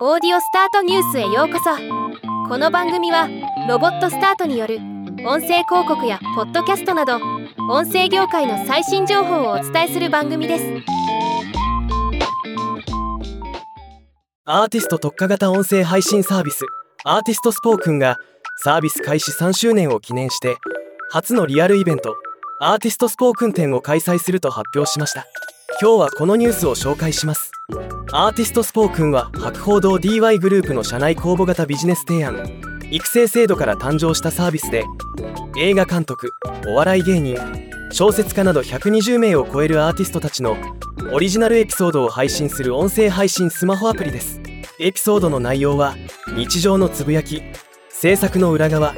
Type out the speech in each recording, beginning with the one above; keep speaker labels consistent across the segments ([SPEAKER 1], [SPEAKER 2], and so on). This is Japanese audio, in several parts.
[SPEAKER 1] オーディオスタートニュースへようこそ。この番組はロボットスタートによる音声広告やポッドキャストなど音声業界の最新情報をお伝えする番組です。
[SPEAKER 2] アーティスト特化型音声配信サービスアーティストスポークンがサービス開始3周年を記念して初のリアルイベントアーティストスポークン展を開催すると発表しました。今日はこのニュースを紹介します。アーティストスポークンは博報堂 DY グループの社内公募型ビジネス提案。育成制度から誕生したサービスで映画監督お笑い芸人小説家など120名を超えるアーティストたちのオリジナルエピソードを配信する音声配信スマホアプリです。エピソードの内容は日常のつぶやき制作の裏側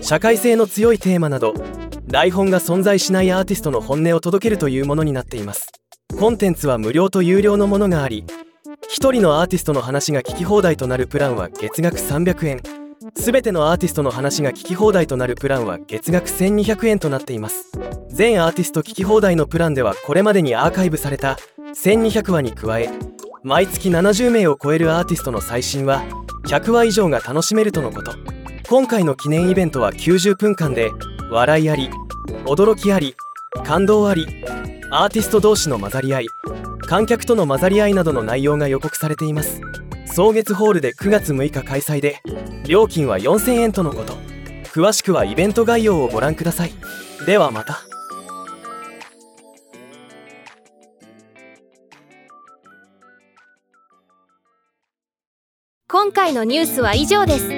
[SPEAKER 2] 社会性の強いテーマなど台本が存在しないアーティストの本音を届けるというものになっています。コンテンツは無料と有料のものがあり1人のアーティストの話が聞き放題となるプランは月額300円全てのアーティストの話が聞き放題となるプランは月額1200円となっています。全アーティスト聞き放題のプランではこれまでにアーカイブされた1200話に加え毎月70名を超えるアーティストの最新は100話以上が楽しめるとのこと。今回の記念イベントは90分間で笑いあり驚きあり感動ありアーティスト同士の混ざり合い観客との混ざり合いなどの内容が予告されています。草月ホールで9月6日開催で料金は4000円とのこと。詳しくはイベント概要をご覧ください。ではまた。
[SPEAKER 1] 今回のニュースは以上です。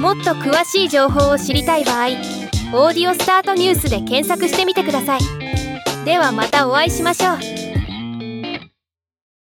[SPEAKER 1] もっと詳しい情報を知りたい場合「オーディオスタートニュース」で検索してみてください。ではまたお会いしましょう。